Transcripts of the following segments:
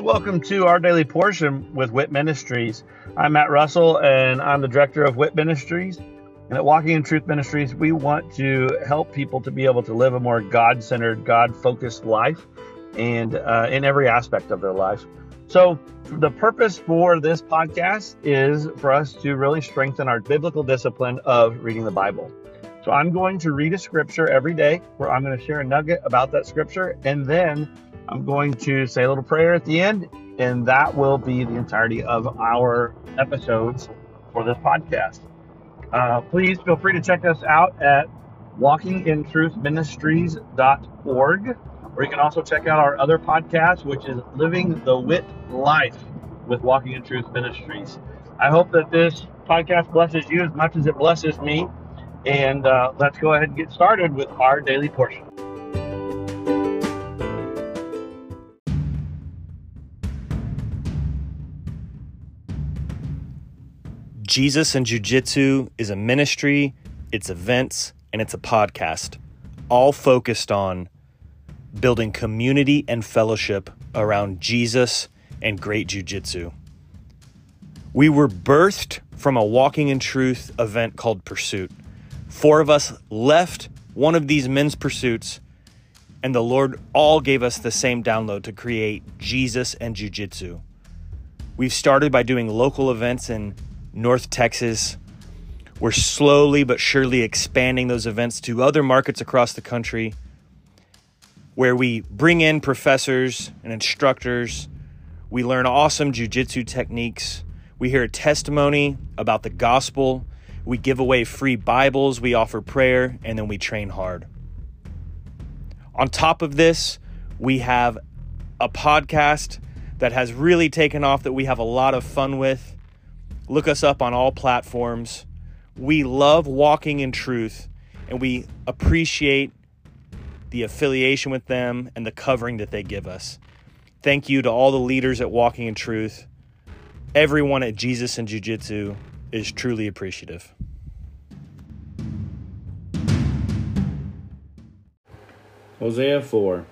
Welcome to our daily portion with WIT Ministries. I'm Matt Russell and I'm the director of WIT Ministries. And at Walking in Truth Ministries, we want to help people to be able to live a more God centered, God focused life and uh, in every aspect of their life. So, the purpose for this podcast is for us to really strengthen our biblical discipline of reading the Bible. So, I'm going to read a scripture every day where I'm going to share a nugget about that scripture, and then I'm going to say a little prayer at the end, and that will be the entirety of our episodes for this podcast. Uh, please feel free to check us out at walkingintruthministries.org, or you can also check out our other podcast, which is Living the WIT Life with Walking in Truth Ministries. I hope that this podcast blesses you as much as it blesses me. And uh, let's go ahead and get started with our daily portion. Jesus and Jiu Jitsu is a ministry, it's events, and it's a podcast, all focused on building community and fellowship around Jesus and great Jiu Jitsu. We were birthed from a Walking in Truth event called Pursuit. Four of us left one of these men's pursuits, and the Lord all gave us the same download to create Jesus and Jiu Jitsu. We've started by doing local events in North Texas. We're slowly but surely expanding those events to other markets across the country where we bring in professors and instructors. We learn awesome jujitsu techniques. We hear a testimony about the gospel. We give away free Bibles. We offer prayer, and then we train hard. On top of this, we have a podcast that has really taken off that we have a lot of fun with. Look us up on all platforms. We love walking in truth and we appreciate the affiliation with them and the covering that they give us. Thank you to all the leaders at Walking in Truth. Everyone at Jesus and Jiu Jitsu is truly appreciative. Hosea 4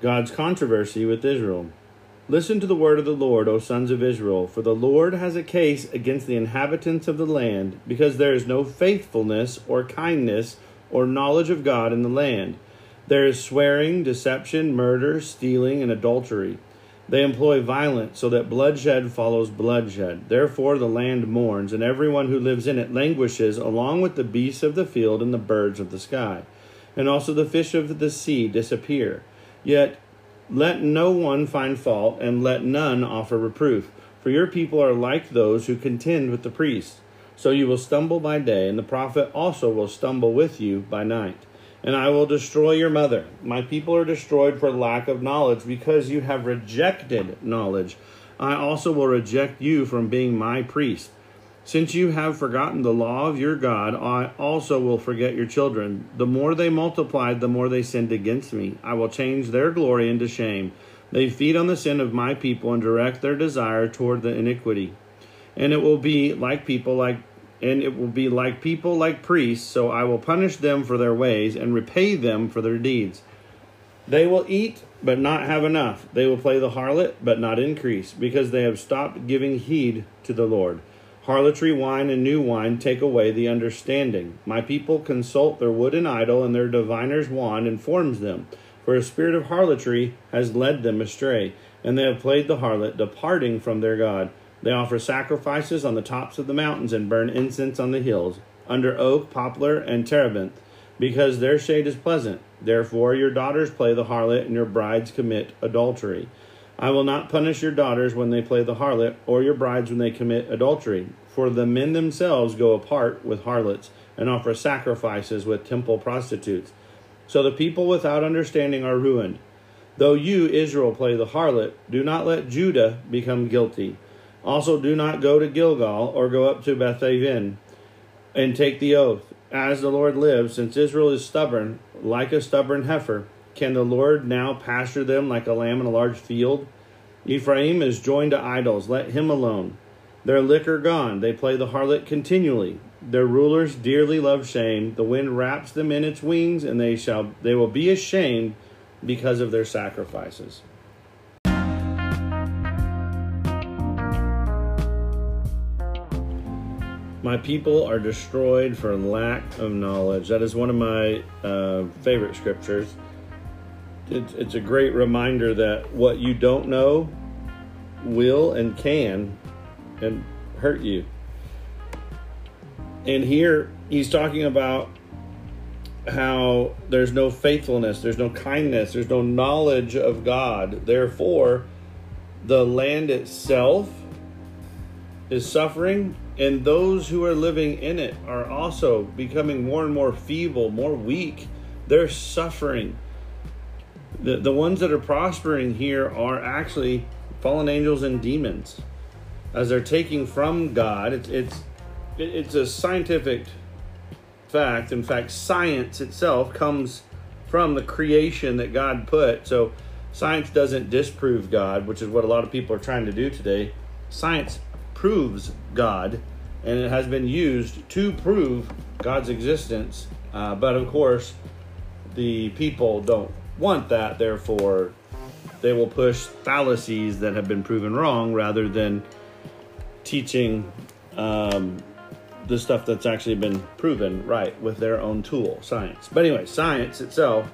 God's controversy with Israel. Listen to the word of the Lord, O sons of Israel, for the Lord has a case against the inhabitants of the land, because there is no faithfulness or kindness or knowledge of God in the land. There is swearing, deception, murder, stealing, and adultery. They employ violence, so that bloodshed follows bloodshed. Therefore the land mourns, and everyone who lives in it languishes, along with the beasts of the field and the birds of the sky. And also the fish of the sea disappear. Yet let no one find fault, and let none offer reproof. For your people are like those who contend with the priests. So you will stumble by day, and the prophet also will stumble with you by night. And I will destroy your mother. My people are destroyed for lack of knowledge, because you have rejected knowledge. I also will reject you from being my priest. Since you have forgotten the law of your God, I also will forget your children. The more they multiplied, the more they sinned against me. I will change their glory into shame. They feed on the sin of my people and direct their desire toward the iniquity. And it will be like people like and it will be like people like priests, so I will punish them for their ways and repay them for their deeds. They will eat but not have enough. They will play the harlot but not increase, because they have stopped giving heed to the Lord. Harlotry wine and new wine take away the understanding. My people consult their wooden idol, and their diviner's wand informs them. For a spirit of harlotry has led them astray, and they have played the harlot, departing from their God. They offer sacrifices on the tops of the mountains and burn incense on the hills, under oak, poplar, and terebinth, because their shade is pleasant. Therefore your daughters play the harlot, and your brides commit adultery. I will not punish your daughters when they play the harlot, or your brides when they commit adultery. For the men themselves go apart with harlots, and offer sacrifices with temple prostitutes. So the people without understanding are ruined. Though you, Israel, play the harlot, do not let Judah become guilty. Also, do not go to Gilgal or go up to Bethaven and take the oath. As the Lord lives, since Israel is stubborn, like a stubborn heifer, can the Lord now pasture them like a lamb in a large field? Ephraim is joined to idols. Let him alone. Their liquor gone. They play the harlot continually. Their rulers dearly love shame. The wind wraps them in its wings, and they shall they will be ashamed because of their sacrifices. My people are destroyed for lack of knowledge. That is one of my uh, favorite scriptures. It's, it's a great reminder that what you don't know will and can and hurt you. And here he's talking about how there's no faithfulness, there's no kindness, there's no knowledge of God. Therefore, the land itself is suffering, and those who are living in it are also becoming more and more feeble, more weak. They're suffering. The, the ones that are prospering here are actually fallen angels and demons as they're taking from God. It's, it's, it's a scientific fact. In fact, science itself comes from the creation that God put. So science doesn't disprove God, which is what a lot of people are trying to do today. Science proves God, and it has been used to prove God's existence. Uh, but of course, the people don't want that, therefore, they will push fallacies that have been proven wrong rather than teaching um, the stuff that's actually been proven right with their own tool, science. But anyway, science itself,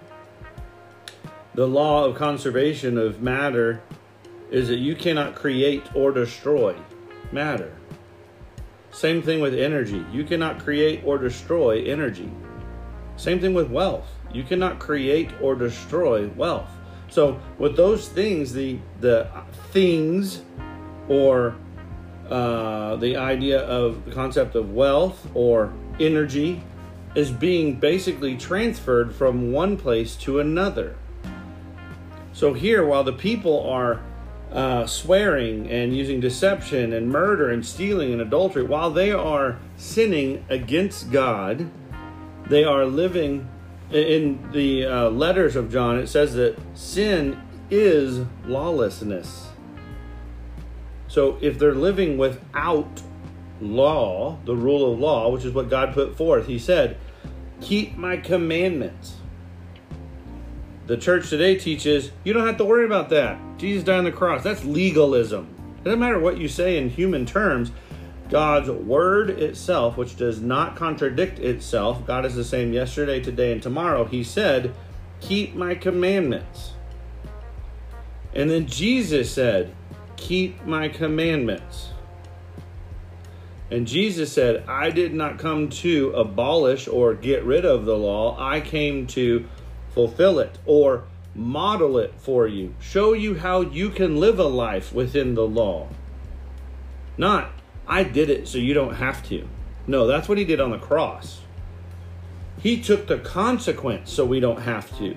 the law of conservation of matter is that you cannot create or destroy matter. Same thing with energy. You cannot create or destroy energy. Same thing with wealth. You cannot create or destroy wealth. So with those things, the the things or uh, the idea of the concept of wealth or energy is being basically transferred from one place to another. So here, while the people are uh, swearing and using deception and murder and stealing and adultery, while they are sinning against God, they are living in the uh, letters of John. It says that sin is lawlessness. So if they're living without law, the rule of law, which is what God put forth, He said, Keep my commandments. The church today teaches you don't have to worry about that. Jesus died on the cross. That's legalism. It doesn't matter what you say in human terms. God's word itself, which does not contradict itself, God is the same yesterday, today, and tomorrow. He said, Keep my commandments. And then Jesus said, keep my commandments. And Jesus said, I did not come to abolish or get rid of the law. I came to fulfill it or model it for you, show you how you can live a life within the law. Not, I did it so you don't have to. No, that's what he did on the cross. He took the consequence so we don't have to.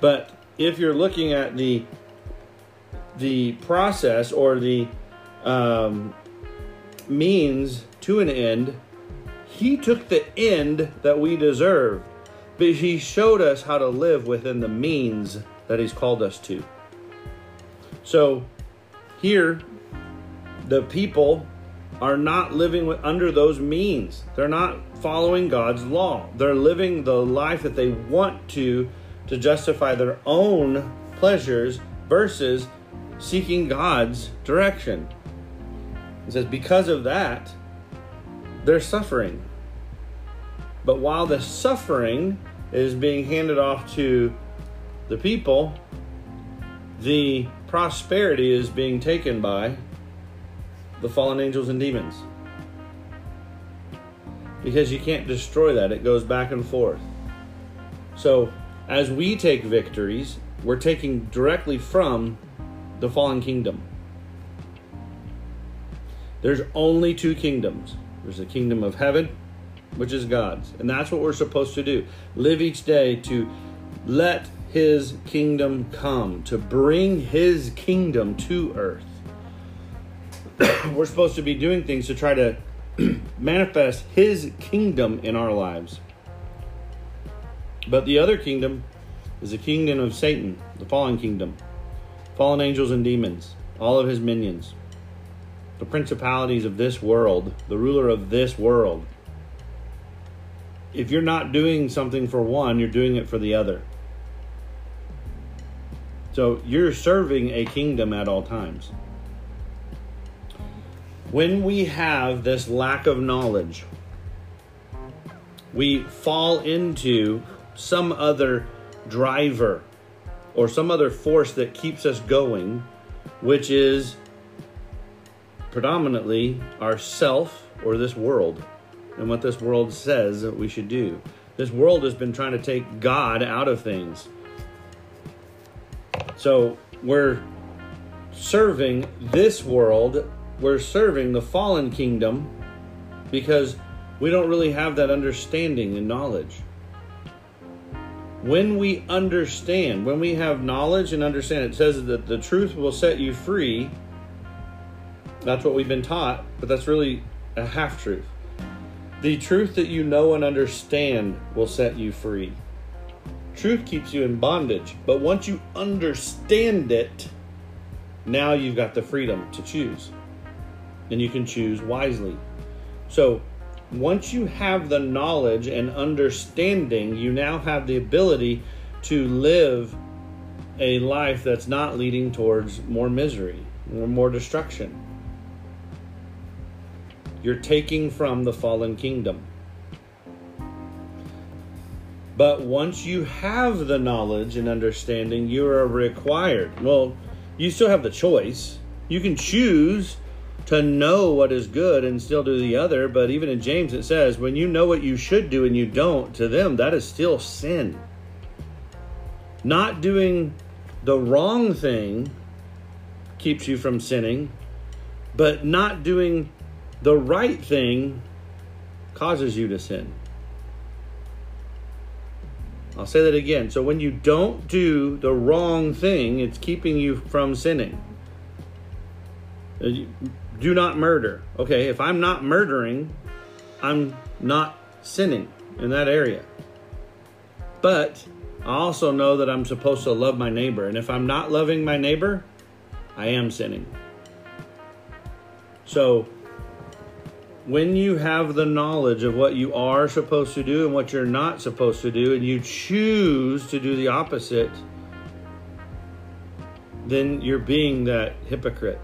But if you're looking at the the process or the um, means to an end, he took the end that we deserve, but he showed us how to live within the means that he's called us to. So here, the people are not living under those means. They're not following God's law. They're living the life that they want to to justify their own pleasures versus seeking God's direction. It says, because of that, they're suffering. But while the suffering is being handed off to the people, the prosperity is being taken by the fallen angels and demons. Because you can't destroy that, it goes back and forth. So, as we take victories, we're taking directly from the fallen kingdom. There's only two kingdoms there's the kingdom of heaven, which is God's. And that's what we're supposed to do live each day to let his kingdom come, to bring his kingdom to earth. we're supposed to be doing things to try to manifest his kingdom in our lives. But the other kingdom is the kingdom of Satan, the fallen kingdom fallen angels and demons, all of his minions, the principalities of this world, the ruler of this world. If you're not doing something for one, you're doing it for the other. So you're serving a kingdom at all times. when we have this lack of knowledge, we fall into some other driver or some other force that keeps us going, which is predominantly our self or this world and what this world says that we should do. This world has been trying to take God out of things. So we're serving this world, we're serving the fallen kingdom because we don't really have that understanding and knowledge. When we understand, when we have knowledge and understand, it says that the truth will set you free. That's what we've been taught, but that's really a half truth. The truth that you know and understand will set you free. Truth keeps you in bondage, but once you understand it, now you've got the freedom to choose. And you can choose wisely. So, once you have the knowledge and understanding, you now have the ability to live a life that's not leading towards more misery or more destruction. You're taking from the fallen kingdom. But once you have the knowledge and understanding, you are required. Well, you still have the choice. You can choose to know what is good and still do the other. But even in James, it says, when you know what you should do and you don't, to them, that is still sin. Not doing the wrong thing keeps you from sinning, but not doing the right thing causes you to sin. I'll say that again. So when you don't do the wrong thing, it's keeping you from sinning. Do not murder. Okay, if I'm not murdering, I'm not sinning in that area. But I also know that I'm supposed to love my neighbor. And if I'm not loving my neighbor, I am sinning. So when you have the knowledge of what you are supposed to do and what you're not supposed to do, and you choose to do the opposite, then you're being that hypocrite.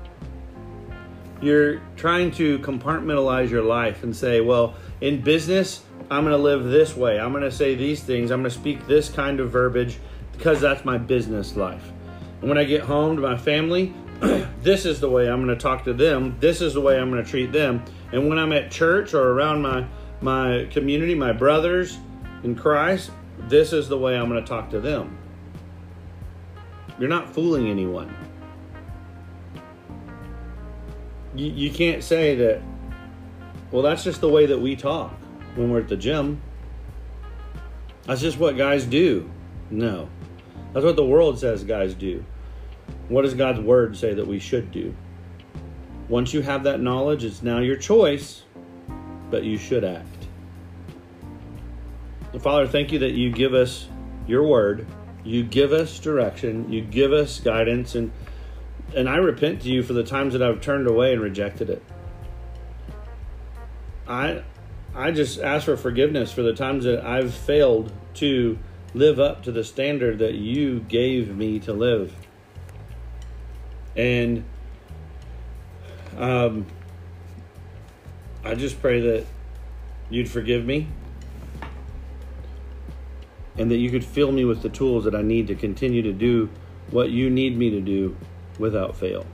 You're trying to compartmentalize your life and say, well, in business, I'm going to live this way. I'm going to say these things. I'm going to speak this kind of verbiage because that's my business life. And when I get home to my family, this is the way I'm going to talk to them. This is the way I'm going to treat them. And when I'm at church or around my my community, my brothers in Christ, this is the way I'm going to talk to them. You're not fooling anyone. You, you can't say that, well, that's just the way that we talk when we're at the gym. That's just what guys do. No. That's what the world says guys do. What does God's word say that we should do? Once you have that knowledge, it's now your choice, but you should act. Father, thank you that you give us your word, you give us direction, you give us guidance, and and I repent to you for the times that I've turned away and rejected it. I I just ask for forgiveness for the times that I've failed to live up to the standard that you gave me to live. And um, I just pray that you'd forgive me and that you could fill me with the tools that I need to continue to do what you need me to do without fail.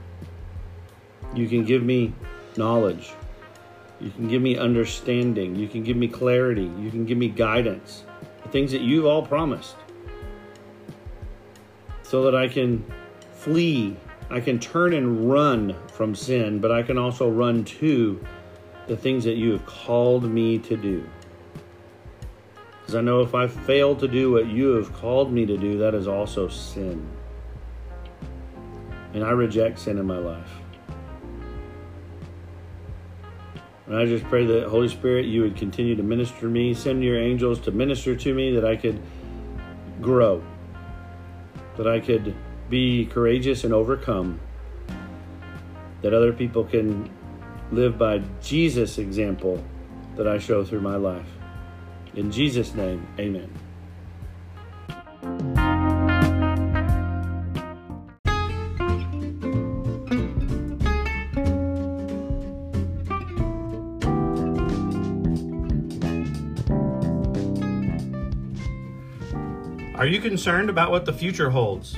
You can give me knowledge. You can give me understanding. You can give me clarity. You can give me guidance. The things that you've all promised. So that I can flee I can turn and run from sin, but I can also run to the things that you have called me to do. Because I know if I fail to do what you have called me to do, that is also sin. And I reject sin in my life. And I just pray that Holy Spirit, you would continue to minister to me, send your angels to minister to me, that I could grow, that I could be courageous and overcome, that other people can live by Jesus' example that I show through my life. In Jesus' name, amen. Are you concerned about what the future holds?